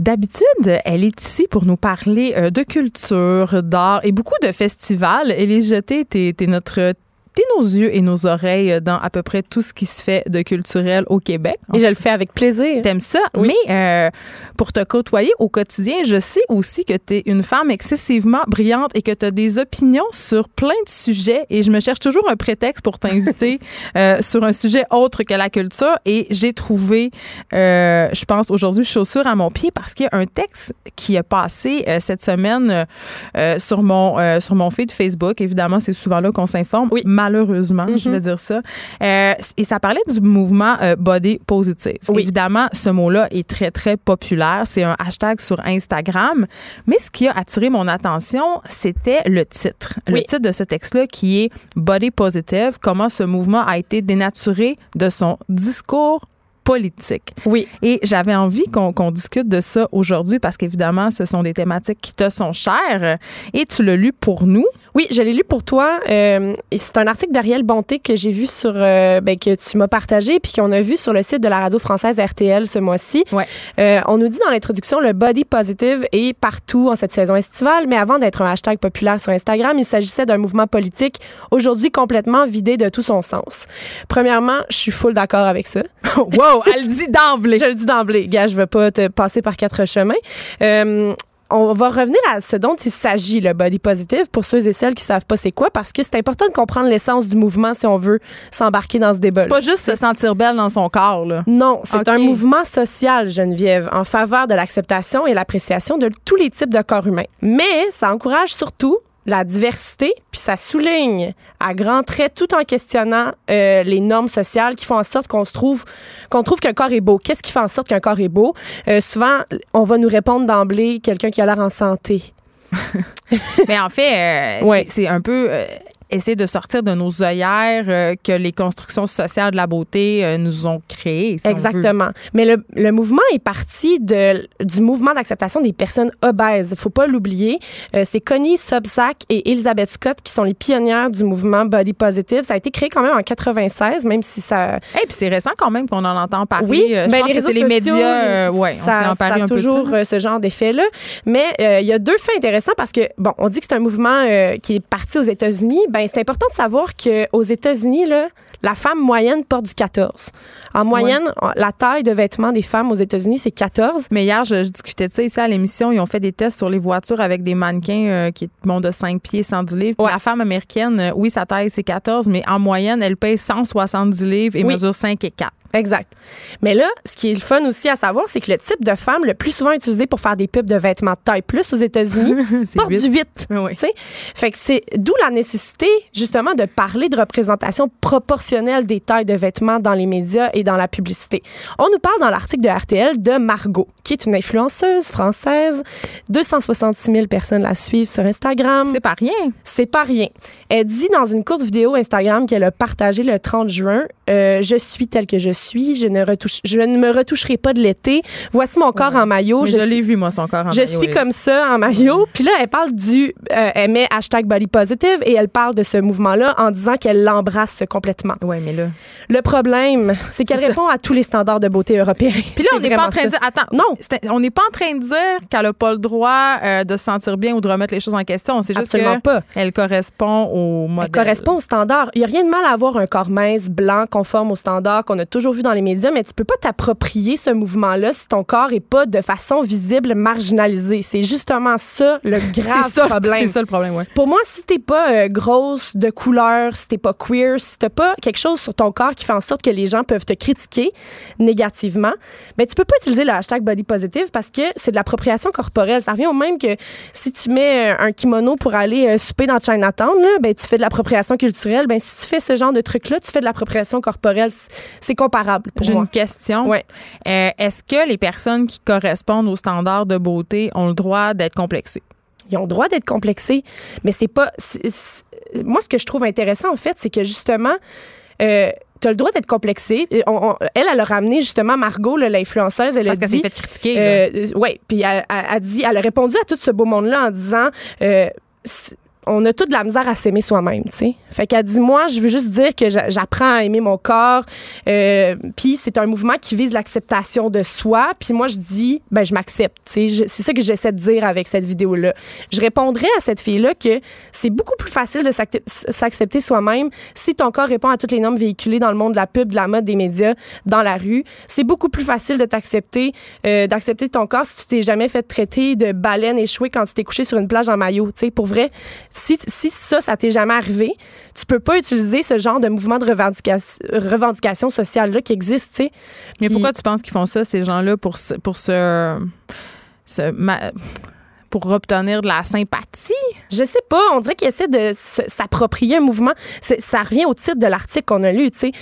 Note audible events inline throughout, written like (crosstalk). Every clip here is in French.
D'habitude, elle est ici pour nous parler euh, de culture, d'art et beaucoup de festivals. Élise Jeté, t'es, t'es notre t'es nos yeux et nos oreilles dans à peu près tout ce qui se fait de culturel au Québec. Et je le fais avec plaisir. T'aimes ça, Oui. mais euh, pour te côtoyer au quotidien, je sais aussi que tu es une femme excessivement brillante et que tu as des opinions sur plein de sujets et je me cherche toujours un prétexte pour t'inviter (laughs) euh, sur un sujet autre que la culture et j'ai trouvé, euh, je pense aujourd'hui, chaussure à mon pied parce qu'il y a un texte qui a passé cette semaine sur mon sur mon feed Facebook. Évidemment, c'est souvent là qu'on s'informe. Oui. Malheureusement, je vais dire ça. Euh, et ça parlait du mouvement euh, body positive. Oui. Évidemment, ce mot-là est très, très populaire. C'est un hashtag sur Instagram. Mais ce qui a attiré mon attention, c'était le titre. Le titre de ce texte-là qui est Body Positive, comment ce mouvement a été dénaturé de son discours politique. Oui. Et j'avais envie qu'on qu'on discute de ça aujourd'hui parce qu'évidemment, ce sont des thématiques qui te sont chères et tu l'as lu pour nous. Oui, je l'ai lu pour toi. Euh, et c'est un article d'Ariel Bonté que j'ai vu sur, euh, ben, que tu m'as partagé, puis qu'on a vu sur le site de la radio française RTL ce mois-ci. Ouais. Euh, on nous dit dans l'introduction, le body positive est partout en cette saison estivale, mais avant d'être un hashtag populaire sur Instagram, il s'agissait d'un mouvement politique aujourd'hui complètement vidé de tout son sens. Premièrement, je suis full d'accord avec ça. wow, elle dit d'emblée. (laughs) Je le dis d'emblée, gars, je veux pas te passer par quatre chemins. On va revenir à ce dont il s'agit, le body positive, pour ceux et celles qui savent pas c'est quoi, parce que c'est important de comprendre l'essence du mouvement si on veut s'embarquer dans ce débat. C'est pas juste se sentir belle dans son corps, là. Non, c'est un mouvement social, Geneviève, en faveur de l'acceptation et l'appréciation de tous les types de corps humains. Mais ça encourage surtout la diversité, puis ça souligne à grands traits, tout en questionnant euh, les normes sociales qui font en sorte qu'on se trouve, qu'on trouve qu'un corps est beau. Qu'est-ce qui fait en sorte qu'un corps est beau? Euh, Souvent, on va nous répondre d'emblée quelqu'un qui a l'air en santé. (laughs) Mais en fait, euh, Ouais. c'est un peu essayer de sortir de nos œillères euh, que les constructions sociales de la beauté euh, nous ont créées. si on. Exactement. Mais le, le mouvement est parti de, du mouvement d'acceptation des personnes obèses. Faut pas l'oublier. Euh, c'est Connie Sobsack et Elizabeth Scott qui sont les pionnières du mouvement Body Positive. Ça a été créé quand même en 96, même si ça... Et puis c'est récent quand même qu'on en entend parler. Oui, je ben, pense les que réseaux les sociaux, médias. ouais, on ça, emparé ça a un peu de toujours ça. euh, ce genre d'effet-là. Mais euh, il y a deux faits intéressants parce que, bon, on dit que c'est un mouvement qui est parti aux États-Unis. Ben, c'est important de savoir qu'aux États-Unis, là, la femme moyenne porte du 14. En moyenne, la taille de vêtements des femmes aux États-Unis, c'est 14. Mais hier, je, je discutais de ça ici à l'émission. Ils ont fait des tests sur les voitures avec des mannequins euh, qui montent de 5 pieds, 110 livres. Ouais. La femme américaine, euh, oui, sa taille, c'est 14, mais en moyenne, elle paye 170 livres et Oui. mesure 5 et 4. Exact. Mais là, ce qui est le fun aussi à savoir, c'est que le type de femme le plus souvent utilisé pour faire des pubs de vêtements de taille plus aux États-unis (laughs) porte huit. du 8. Oui. Fait que c'est d'où la nécessité, justement, de parler de représentation proportionnelle des tailles de vêtements dans les médias et dans la publicité. On nous parle dans l'article de RTL de Margot, qui est une influenceuse française. 266 000 personnes la suivent sur Instagram. C'est pas rien. C'est pas rien. Elle dit dans une courte vidéo Instagram qu'elle a partagée le 30 juin euh, Je suis telle que je suis, je ne, retouche, je ne me retoucherai pas de l'été. Voici mon corps en maillot. Mais Je je, suis- l'ai vu, moi, son corps en je maillot, suis Liz. comme ça en maillot. Puis là, elle parle du. euh, elle met hashtag body positive et elle parle de ce mouvement-là en disant qu'elle l'embrasse complètement. Oui, mais là. Le problème, c'est qu'elle répond à tous les standards de beauté européens. Puis là, on n'est pas en train de dire. Attends. Non. On n'est pas en train de dire qu'elle n'a pas le droit euh, de se sentir bien ou de remettre les choses en question. C'est juste Absolument que pas. elle correspond au modèle. Elle correspond aux standards. Il n'y a rien de mal à avoir un corps mince, blanc, conforme aux standards qu'on a toujours vu dans les médias, mais tu peux pas t'approprier ce mouvement-là si ton corps est pas de façon visible marginalisé. C'est justement ça le (laughs) grave ça, problème. c'est ça le problème, oui. Pour moi, si t'es pas euh, grosse, de couleur, si t'es pas queer, si t'as pas quelque chose sur ton corps qui fait en sorte que les gens peuvent te critiquer négativement, ben tu peux pas utiliser le hashtag body positive parce que c'est de l'appropriation corporelle. Ça revient au même que si tu mets euh, un kimono pour aller euh, souper dans Chinatown, là, ben tu fais de l'appropriation culturelle. Ben si tu fais ce genre de truc là, tu fais de l'appropriation c'est comparable pour J'ai moi. une question. Ouais. Euh, Est-ce que les personnes qui correspondent aux standards de beauté ont le droit d'être complexées? Ils ont le droit d'être complexés, mais c'est pas. c'est- c'est- moi, ce que je trouve intéressant, en fait, c'est que justement, euh, tu as le droit d'être complexé. Et on- on- elle, elle a ramené justement Margot, là, l'influenceuse, elle a Parce qu'elle dit. s'est fait critiquer. Euh, oui, puis elle, elle- elle dit, elle a répondu à tout ce beau monde-là en disant, euh, on a toute de la misère à s'aimer soi-même, tu sais. Fait qu'elle dit, moi, je veux juste dire que j'a- j'apprends à aimer mon corps. euh, puis c'est un mouvement qui vise l'acceptation de soi. Puis moi, je dis, ben, je m'accepte, tu C'est ça que j'essaie de dire avec cette vidéo-là. Je répondrais à cette fille-là que c'est beaucoup plus facile de s'accepter soi-même si ton corps répond à toutes les normes véhiculées dans le monde de la pub, de la mode, des médias, dans la rue. C'est beaucoup plus facile de t'accepter, euh, d'accepter ton corps si tu t'es jamais fait traiter de baleine échouée quand tu t'es couché sur une plage en maillot. Tu sais, pour vrai, si, si ça, ça t'est jamais arrivé, tu peux pas utiliser ce genre de mouvement de revendication, revendication sociale-là qui existe, tu sais. Mais Puis- pourquoi tu penses qu'ils font ça, ces gens-là, pour, se- pour se. se ma- pour obtenir de la sympathie? Je sais pas, on dirait qu'ils essaient de s'approprier un mouvement. Ça revient au titre de l'article qu'on a lu, tu sais.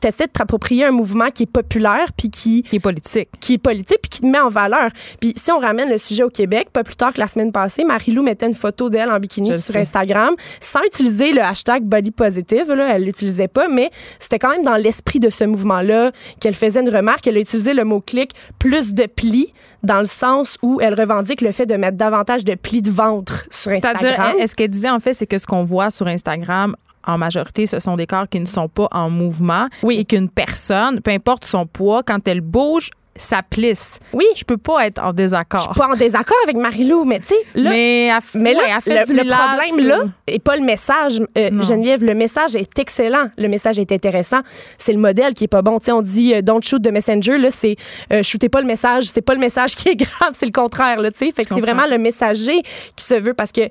T'essaies de t'approprier un mouvement qui est populaire puis qui Qui est politique. qui est politique puis qui te met en valeur. Puis si on ramène le sujet au Québec, pas plus tard que la semaine passée, Marie-Lou mettait une photo d'elle en bikini Je sur sais. Instagram sans utiliser le hashtag body positive. Là, elle l'utilisait pas, mais c'était quand même dans l'esprit de ce mouvement-là qu'elle faisait une remarque. Elle a utilisé le mot-clic plus de plis dans le sens où elle revendique le fait de mettre davantage de plis de ventre sur Instagram. C'est-à-dire, elle- ce qu'elle disait, en fait, c'est que ce qu'on voit sur Instagram, en majorité, ce sont des corps qui ne sont pas en mouvement Oui. et qu'une personne, peu importe son poids, quand elle bouge, ça plisse. Oui, Je peux pas être en je désaccord. suis pas en désaccord avec Marie-Lou, mais tu sais, là, mais Mais là, ouais, fait le, problème là est pas le message, euh. Geneviève. Le message est excellent. Le message est intéressant. C'est le modèle qui est pas bon. Tu sais, on dit euh, don't shoot the messenger. Là, c'est euh, shootez pas le message. C'est pas le message qui est (laughs) grave. C'est le contraire. Là, tu sais. Fait que c'est vraiment le messager qui se veut parce que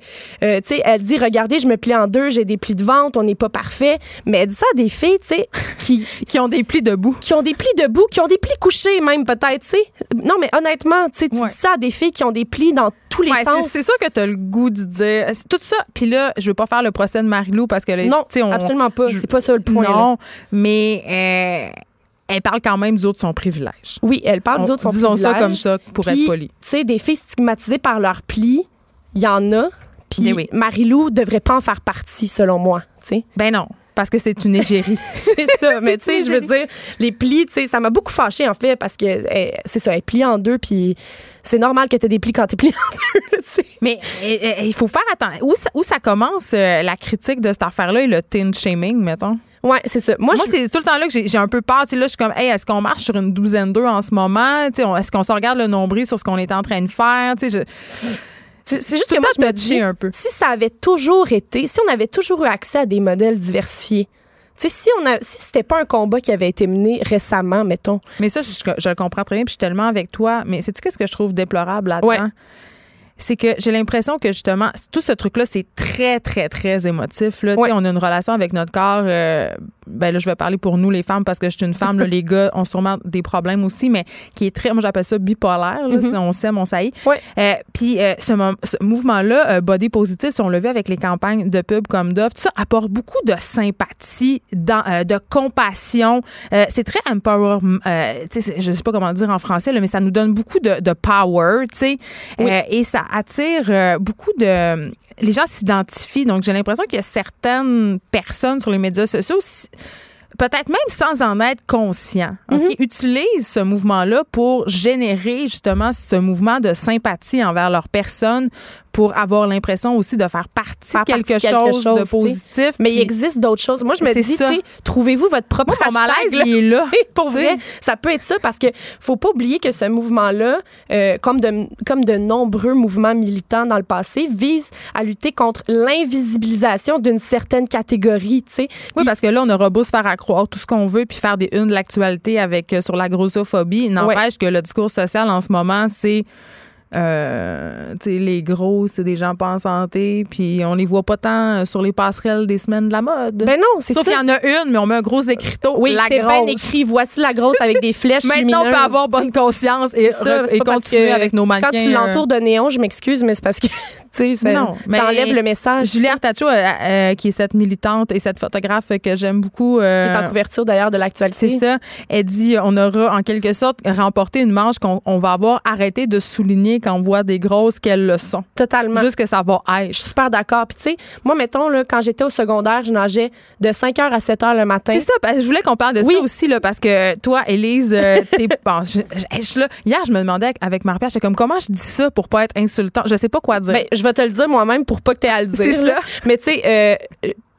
euh, tu sais, elle dit regardez, je me plie en deux, j'ai des plis de ventre, on n'est pas parfait. Mais elle dit ça à des filles, tu sais, qui (laughs) Qui ont des plis debout. qui ont des plis debout, qui ont des plis couchés même peut-être, tu sais. Non, mais honnêtement, tu sais, tu Ouais. dis ça à des filles qui ont des plis dans tous les Ouais, sens. c'est sûr que tu as le goût de dire tout ça. Puis là, je veux pas faire le procès de Marie-Lou parce que là, Non, on- absolument pas. C'est pas ça le point. là. non, mais euh, elle parle quand même du haut de son privilège. Oui, elle parle On- autres son disons ça privilège. comme ça pour Puis, être poli. Tu sais, des filles stigmatisées par leurs plis, il y en a. Puis oui. Marie-Lou devrait pas en faire partie, selon moi. tu sais. Ben non, parce que c'est une égérie. (laughs) c'est ça. (laughs) Mais tu sais, je veux dire, les plis, tu sais, ça m'a beaucoup fâchée, en fait, parce que eh, c'est ça, elle est pliée en deux, puis c'est normal que tu aies des plis quand tu es pliée en deux. Mais euh, euh, il faut faire attention. Où ça, où ça commence euh, la critique de cette affaire-là et le teen shaming, mettons? Ouais, c'est ça. Moi, Moi, je- c'est tout le temps là que j'ai un peu peur. Tu sais, là, je suis comme, hey, est-ce qu'on marche sur une douzaine d'eux en ce moment? Est-ce qu'on se regarde le nombril sur ce qu'on est en train de faire? Tu sais, je- c'est juste que moi, je me dis, un peu. si ça avait toujours été, si on avait toujours eu accès à des modèles diversifiés, tu sais, si on a, si c'était pas un combat qui avait été mené récemment, mettons, Mais ça, je, je le comprends très bien, puis je suis tellement avec toi. Mais sais-tu qu'est-ce que je trouve déplorable là-dedans? Ouais. C'est que j'ai l'impression que justement, tout ce truc-là, c'est très, très, très émotif. Là. Tu sais, Ouais. On a une relation avec notre corps. euh, ben là, je vais parler pour nous, les femmes, parce que je suis une femme. là, (laughs) les gars ont sûrement des problèmes aussi, mais qui est très, moi, j'appelle ça bipolaire. Là, Si on s'aime, on. Ouais. Euh, Puis euh, ce, mo- ce mouvement-là, euh, body positive, si on le vu avec les campagnes de pub comme Dove, tout ça apporte beaucoup de sympathie, dans, euh, de compassion. C'est très empower. euh, tu sais, je pas comment dire en français, là, mais ça nous donne beaucoup de, de power, tu sais. Oui. Et ça attire beaucoup de. Les gens s'identifient. Donc, j'ai l'impression qu'il y a certaines personnes sur les médias sociaux. Peut-être même sans en être conscient, OK, Mhm. utilisent ce mouvement-là pour générer justement ce mouvement de sympathie envers leur personne pour avoir l'impression aussi de faire partie de quelque, chose, de positif. Mais il existe d'autres choses. Moi, je me dis, trouvez-vous votre propre Moi, mon hashtag, malaise, il est là. (laughs) Pour Tu sais. vrai, ça peut être ça parce que faut pas oublier que ce mouvement-là, euh, comme de comme de nombreux mouvements militants dans le passé, vise à lutter contre l'invisibilisation d'une certaine catégorie. Oui, parce que là, on aura beau se faire accroire tout ce qu'on veut puis faire des unes de l'actualité avec euh, sur la grossophobie. N'empêche que le discours social en ce moment, c'est euh, les gros, c'est des gens pas en santé, puis on les voit pas tant sur les passerelles des semaines de la mode. Ben non, c'est ça. Sauf qu'il y en a une, mais on met un gros écriteau. oui, la c'est bien grosse. écrit. Voici la grosse avec des flèches (laughs) Maintenant, on peut avoir bonne conscience et, ça, re- continuer avec nos mannequins. Quand tu euh, l'entoures de néon, je m'excuse, mais c'est parce que, (laughs) ça, Non, ça enlève le message. Julie Artacho, euh, euh, qui est cette militante et cette photographe que j'aime beaucoup. euh, qui est en couverture d'ailleurs de l'actualité. C'est ça. Elle dit on aura en quelque sorte remporté une manche qu'on on va avoir arrêté de souligner quand on voit des grosses qu'elles le sont. Totalement. Juste que ça va Je être. suis super d'accord. Puis, tu sais, moi, mettons, là, quand j'étais au secondaire, je nageais de 5 h à 7 h le matin. C'est ça, parce que je voulais qu'on parle de Oui. ça aussi, là, parce que toi, Élise, euh, t'es. (laughs) bon, je, je- je suis là. Hier, je me demandais avec Marie-Pierre, j'étais comme, comment je dis ça pour pas être insultant? Je sais pas quoi dire. Ben, je vais te le dire moi-même pour pas que tu aies à le (laughs) dire. C'est ça. Mais tu sais, euh,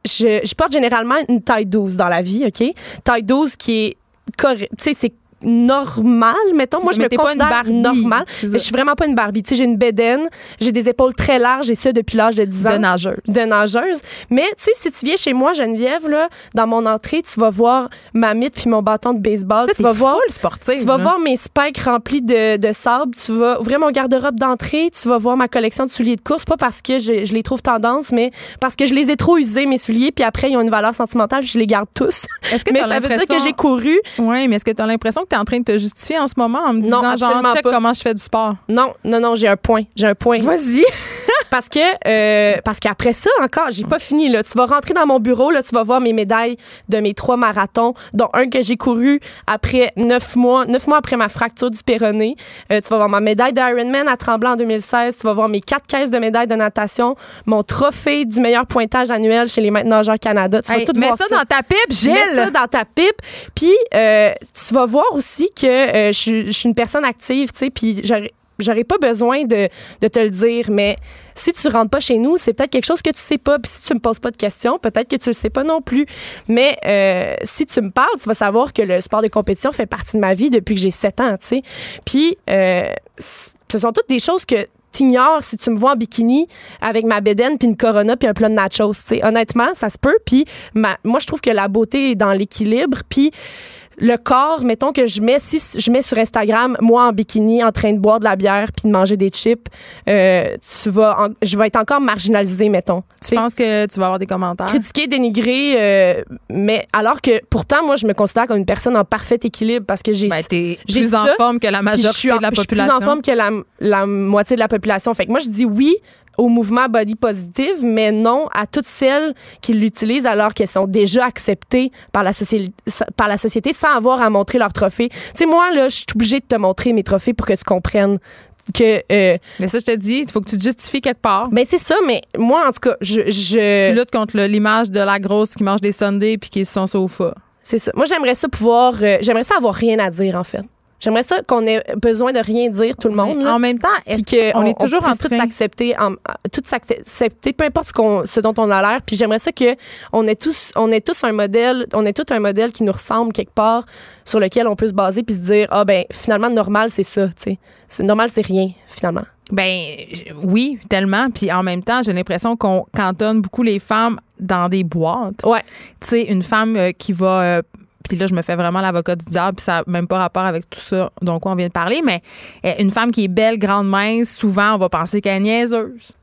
je, je porte généralement une taille 12 dans la vie, OK? Taille 12 qui est correct. Tu sais, c'est normal, mettons. Moi, je me considère Barbie, normal. c'est ça. Mais je suis vraiment pas une Barbie. Tu sais, j'ai une bédaine, j'ai des épaules très larges et ça depuis l'âge de 10 ans. de nageuse. de nageuse. Mais tu sais, si tu viens chez moi, Geneviève, là, dans mon entrée, tu vas voir ma mythe puis mon bâton de baseball. Ça, tu vas voir. sportive, Tu vas là. voir mes spikes remplis de, de sable. Tu vas ouvrir mon garde-robe d'entrée. Tu vas voir ma collection de souliers de course. Pas parce que je, je les trouve tendance, mais parce que je les ai trop usés, mes souliers. Puis après, ils ont une valeur sentimentale. puis Je les garde tous. Est-ce que (laughs) mais ça veut dire que j'ai couru. Oui, mais est-ce que tu as l'impression que tu es en train de te justifier en ce moment en me disant, genre, check pas. comment je fais du sport? Non, non, non, j'ai un point. J'ai un point. Vas-y. Parce que euh, parce qu'après ça encore, j'ai pas fini là. Tu vas rentrer dans mon bureau là, tu vas voir mes médailles de mes trois marathons, dont un que j'ai couru après neuf mois, neuf mois après ma fracture du péroné. Euh, tu vas voir ma médaille d'Ironman à Tremblant en 2016. Tu vas voir mes quatre caisses de médailles de natation, mon trophée du meilleur pointage annuel chez les maîtres nageurs Canada. Tu vas Hey, tout mets voir ça, dans ta pipe, Gilles. Mets ça dans ta pipe. Puis, euh, tu vas voir aussi que euh, je suis- je suis une personne active, tu sais, puis j'aurais pas besoin de, te le dire, mais si tu rentres pas chez nous, c'est peut-être quelque chose que tu sais pas. Puis si tu me poses pas de questions, peut-être que tu le sais pas non plus. Mais euh, si tu me parles, tu vas savoir que le sport de compétition fait partie de ma vie depuis que j'ai 7 ans, tu sais. Puis euh, ce sont toutes des choses que t'ignores si tu me vois en bikini avec ma bédaine puis une corona puis un plat de nachos, tu sais. Honnêtement, ça se peut. Puis moi, je trouve que la beauté est dans l'équilibre. Puis le corps, mettons que je mets, si je mets sur Instagram, moi en bikini, en train de boire de la bière puis de manger des chips, euh, tu vas, en- je vais être encore marginalisée, mettons. Tu penses que tu vas avoir des commentaires? critiquer, dénigrer, euh, mais alors que pourtant, moi, je me considère comme une personne en parfait équilibre parce que j'ai Ben, j'ai plus en ça, forme que la majorité en- de la je suis population. plus en forme que la, la moitié de la population. Fait que moi, je dis oui au mouvement body positive, mais non à toutes celles qui l'utilisent alors qu'elles sont déjà acceptées par la, société, par la société sans avoir à montrer leur trophée. Tu sais, moi, là, je suis obligée de te montrer mes trophées pour que tu comprennes que... euh, Mais ça, je te dis, il faut que tu te justifies quelque part. ben, c'est ça, mais moi, en tout cas, je... je tu luttes contre l'image de la grosse qui mange des sundaes puis qui est sur son sofa. C'est ça. Moi, j'aimerais ça pouvoir... euh, j'aimerais ça avoir rien à dire, en fait. J'aimerais ça qu'on ait besoin de rien dire, tout le monde. là. En même temps, est-ce puis qu'on est toujours en train... s'accepter, tout s'accepter, peu importe ce, qu'on, ce dont on a l'air. Puis j'aimerais ça que on ait tous, on tous un modèle, on tout un modèle qui nous ressemble quelque part, sur lequel on peut se baser puis se dire ah ben finalement normal c'est ça, tu sais, normal c'est rien finalement. Ben oui, tellement. Puis en même temps, j'ai l'impression qu'on cantonne beaucoup les femmes dans des boîtes. Ouais. Tu sais, une femme euh, qui va. euh, puis là, je me fais vraiment l'avocat du diable, puis ça n'a même pas rapport avec tout ça dont on vient de parler, mais euh, une femme qui est belle, grande, mince, souvent, on va penser qu'elle est niaiseuse.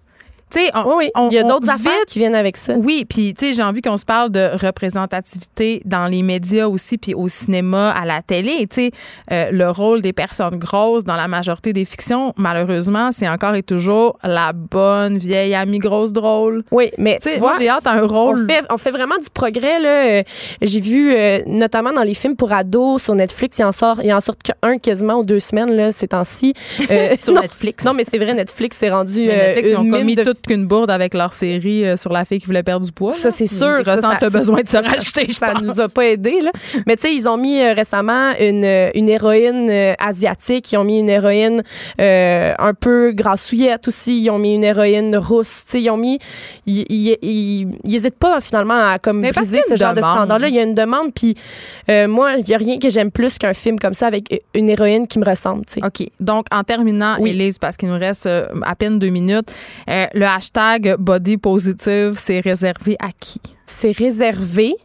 Tu sais, on, Oui, on- Il y a on d'autres affaires qui viennent avec ça. Oui, puis tu sais, j'ai envie qu'on se parle de représentativité dans les médias aussi, puis au cinéma, à la télé. Tu sais, euh, le rôle des personnes grosses dans la majorité des fictions, malheureusement, c'est encore et toujours la bonne vieille amie grosse drôle. Oui, mais Tu sais, tu vois, j'ai hâte à un on rôle. fait, on fait vraiment du progrès là. Euh, J'ai vu euh, notamment dans les films pour ados sur Netflix, il en sort, il en sort qu'un quasiment aux deux semaines là ces temps-ci. Euh, (laughs) Sur (laughs) non, Netflix. Non, mais c'est vrai, Netflix c'est rendu Mais euh, Netflix, ils ont commis de qu'une bourde avec leur série euh, sur la fille qui voulait perdre du poids. Ça, c'est sûr. Ils ressentent ça- le besoin de se racheter, ça pense. nous a pas aidé là. Mais tu sais, ils ont mis euh, récemment une, euh, une héroïne euh, asiatique, ils ont mis une héroïne euh, un peu grassouillette aussi, ils ont mis une héroïne rousse, tu sais, ils ont mis ils ils- ils- ils hésitent pas finalement à comme Mais briser ce genre de demande. standard là, il y a une demande puis moi, il y a rien que j'aime plus qu'un film comme ça avec une héroïne qui me ressemble. OK. Donc, en terminant, Oui. Élise, parce qu'il nous reste à peine deux minutes, le hashtag body positive, c'est réservé à qui? C'est réservé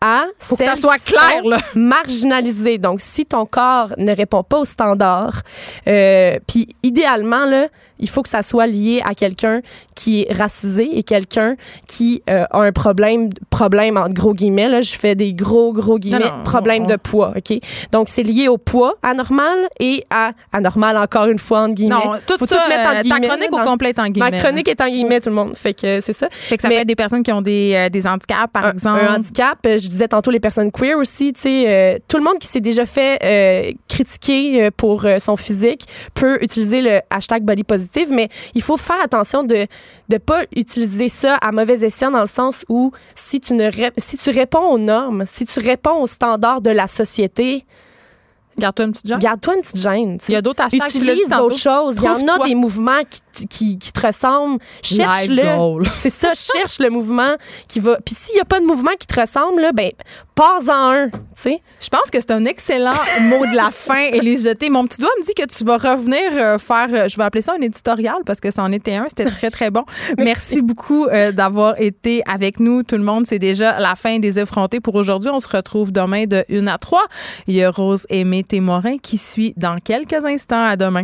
à Faut que ça soit clair, là. marginalisées. Donc, si ton corps ne répond pas aux standards, euh, puis idéalement, là, il faut que ça soit lié à quelqu'un qui est racisé et quelqu'un qui euh, a un problème, problème entre gros guillemets, là, je fais des gros, gros guillemets, Non, non, problème de poids, OK? Donc, c'est lié au poids anormal et à anormal, encore une fois, entre guillemets. Non, tout Faut ça, mettre en euh, ta guillemets, chronique dans- au complet est en guillemets. Ma chronique est en guillemets, tout le monde. Fait que c'est ça. Fait que ça Mais- peut être des personnes qui ont des, euh, des handicaps, par un, exemple. un handicap. Je disais tantôt les personnes queer aussi. Tu sais, euh, tout le monde qui s'est déjà fait critiquer pour son physique peut utiliser le hashtag body positive, mais il faut faire attention de de pas utiliser ça à mauvais escient dans le sens où si tu ne si tu réponds aux normes, si tu réponds aux standards de la société, Garde-toi une petite jambe. garde-toi une petite gêne. Il y a d'autres hashtags. Utilise d'autres choses. Il y en a des mouvements qui, qui, qui te ressemblent. Cherche-le. C'est ça, cherche le mouvement qui va. Puis s'il n'y a pas de mouvement qui te ressemble, là, ben, pas-en un. Tu sais? Je pense que c'est un excellent (laughs) mot de la fin, Élisée. Mon petit doigt me dit que tu vas revenir euh, faire, euh, je vais appeler ça un éditorial parce que ça en était un. C'était très, très bon. (laughs) Merci beaucoup euh, d'avoir été avec nous, tout le monde. C'est déjà la fin des effrontés pour aujourd'hui. On se retrouve demain de 1 à 3. Il y a Rose Aimée Témorin qui suit dans quelques instants. À demain.